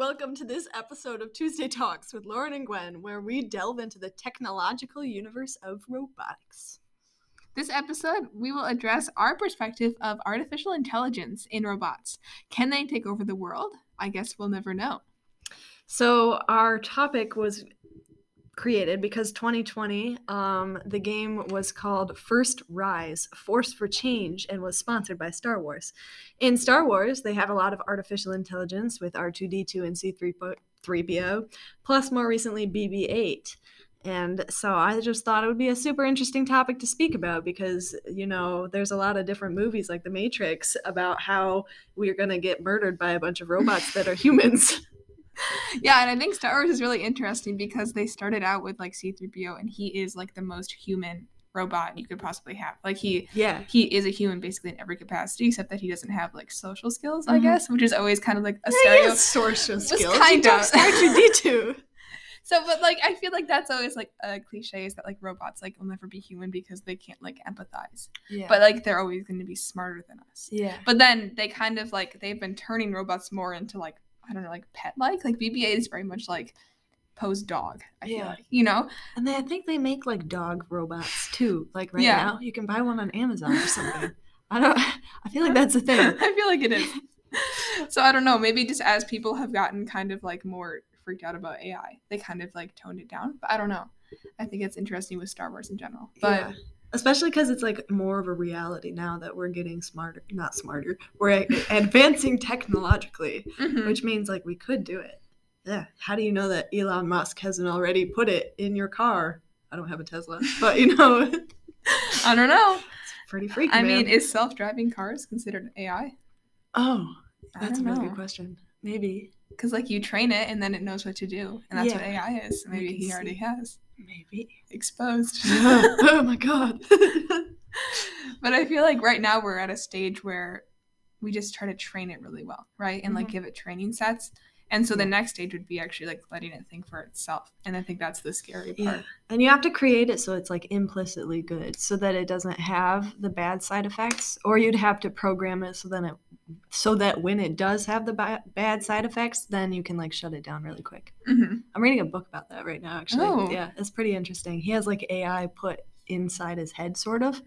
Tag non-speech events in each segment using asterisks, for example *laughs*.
welcome to this episode of Tuesday Talks with Lauren and Gwen, where we delve into the technological universe of robotics. This episode, we will address our perspective of artificial intelligence in robots. Can they take over the world? I guess we'll never know. So, our topic was created because 2020 um, the game was called first rise force for change and was sponsored by star wars. In star wars they have a lot of artificial intelligence with r2d2 and c3po plus more recently bb8 and so i just thought it would be a super interesting topic to speak about because you know there's a lot of different movies like the matrix about how we're going to get murdered by a bunch of robots that are *laughs* humans yeah, and I think Star Wars is really interesting because they started out with like C3PO and he is like the most human robot you could possibly have. Like he yeah. he is a human basically in every capacity except that he doesn't have like social skills, I mm-hmm. guess, which is always kind of like a stereo social skills. Kind of R2D2. *laughs* *laughs* So, but like, I feel like that's always like a cliche is that like robots like will never be human because they can't like empathize. Yeah. But like, they're always going to be smarter than us. Yeah. But then they kind of like they've been turning robots more into like I don't know, like pet like. Like BB-8 is very much like Poe's dog. I yeah. feel like you know. And they, I think they make like dog robots too. Like right yeah. now, you can buy one on Amazon or something. I don't. I feel like that's a thing. *laughs* I feel like it is. so I don't know. Maybe just as people have gotten kind of like more freaked out about AI, they kind of like toned it down. But I don't know. I think it's interesting with Star Wars in general. But yeah especially because it's like more of a reality now that we're getting smarter not smarter we're advancing technologically mm-hmm. which means like we could do it. Yeah how do you know that elon musk hasn't already put it in your car? I don't have a tesla but you know *laughs* i don't know. It's pretty freaky i man. mean is self-driving cars considered ai oh that's a really good question maybe because like you train it and then it knows what to do and that's yeah. what ai is maybe he already has maybe exposed. *laughs* oh my god. *laughs* but I feel like right now we're at a stage where we just try to train it really well, right? And mm-hmm. like give it training sets. And so the next stage would be actually like letting it think for itself. And I think that's the scary part. Yeah. And you have to create it so it's like implicitly good so that it doesn't have the bad side effects or you'd have to program it so then it so that when it does have the ba- bad side effects, then you can like shut it down really quick. Mm-hmm. I'm reading a book about that right now actually. Oh. Yeah, it's pretty interesting. He has like AI put inside his head sort of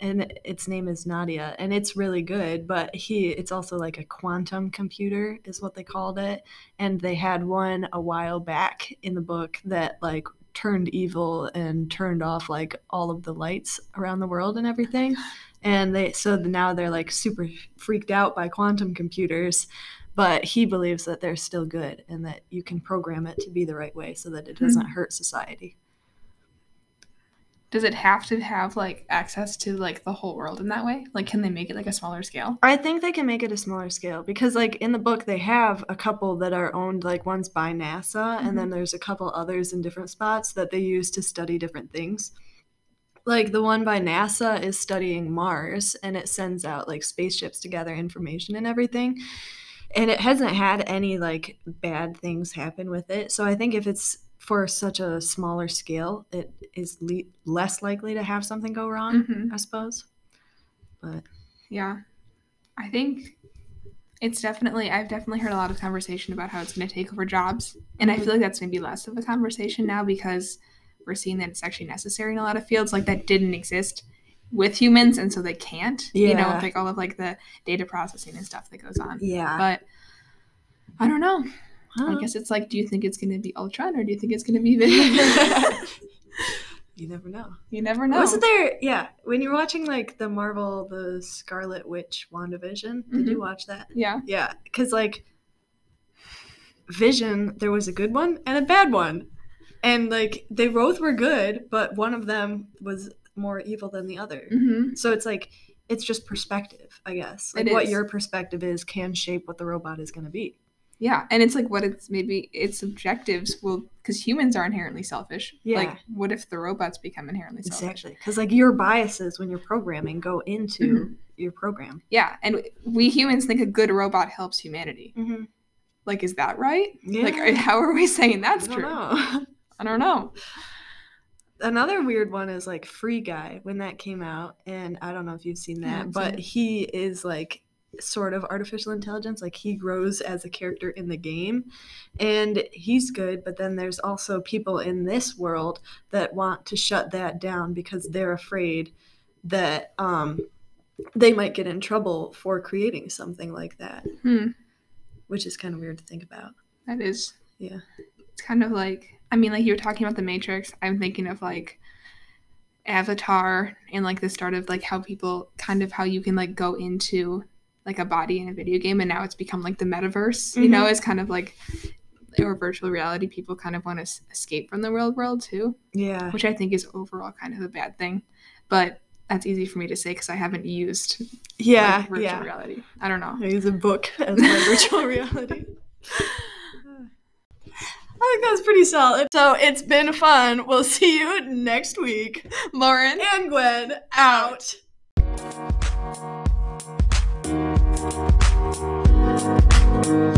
and its name is Nadia and it's really good but he it's also like a quantum computer is what they called it. And they had one a while back in the book that like turned evil and turned off like all of the lights around the world and everything. And they so now they're like super freaked out by quantum computers but he believes that they're still good and that you can program it to be the right way so that it doesn't mm-hmm. hurt society does it have to have like access to like the whole world in that way like can they make it like a smaller scale i think they can make it a smaller scale because like in the book they have a couple that are owned like one's by nasa mm-hmm. and then mm-hmm. there's a couple others in different spots that they use to study different things like the one by nasa is studying mars and it sends out like spaceships to gather information and everything and it hasn't had any like bad things happen with it so i think if it's for such a smaller scale, it is le- less likely to have something go wrong, mm-hmm. I suppose. But yeah, I think it's definitely, I've definitely heard a lot of conversation about how it's going to take over jobs. And mm-hmm. I feel like that's maybe less of a conversation now because we're seeing that it's actually necessary in a lot of fields like that didn't exist with humans and so they can't yeah. you know with like all of like the data processing and stuff that goes on yeah but i don't know Huh. I guess it's like, do you think it's going to be Ultron or do you think it's going to be *laughs* Vision? you never know. You never know. Wasn't there? Yeah, when you're watching like the Marvel, the Scarlet Witch, WandaVision, mm-hmm. did you watch that? Yeah. Yeah, because like Vision, there was a good one and a bad one, and like they both were good, but one of them was more evil than the other. Mm-hmm. So it's like it's just perspective, I guess. Like what your perspective is can shape what the robot is going to be. Yeah, and it's like what it's maybe its objectives will because humans are inherently selfish. Yeah. Like, what if the robots become inherently selfish? Exactly, because like your biases when you're programming go into mm-hmm. your program. Yeah, and we humans think a good robot helps humanity. Mm-hmm. Like, is that right? Yeah. Like, *laughs* how are we saying that's I true? Know. *laughs* I don't know. Another weird one is like Free Guy when that came out, and I don't know if you've seen that, but he is like sort of artificial intelligence. Like he grows as a character in the game and he's good, but then there's also people in this world that want to shut that down because they're afraid that um, they might get in trouble for creating something like that. Hmm. Which is kind of weird to think about. That is. Yeah. It's kind of like I mean, like you were talking about the Matrix. I'm thinking of like Avatar and like the start of like how people kind of how you can like go into like a body in a video game and now it's become like the metaverse mm-hmm. you know it's kind of like or virtual reality people kind of want to s- escape from the real world too yeah which i think is overall kind of a bad thing but that's easy for me to say because i haven't used yeah like, virtual yeah. reality i don't know i use a book *laughs* as my virtual *laughs* reality I think that's pretty solid. So it's been fun. We'll *laughs* see you next week. Lauren and Gwen out. you.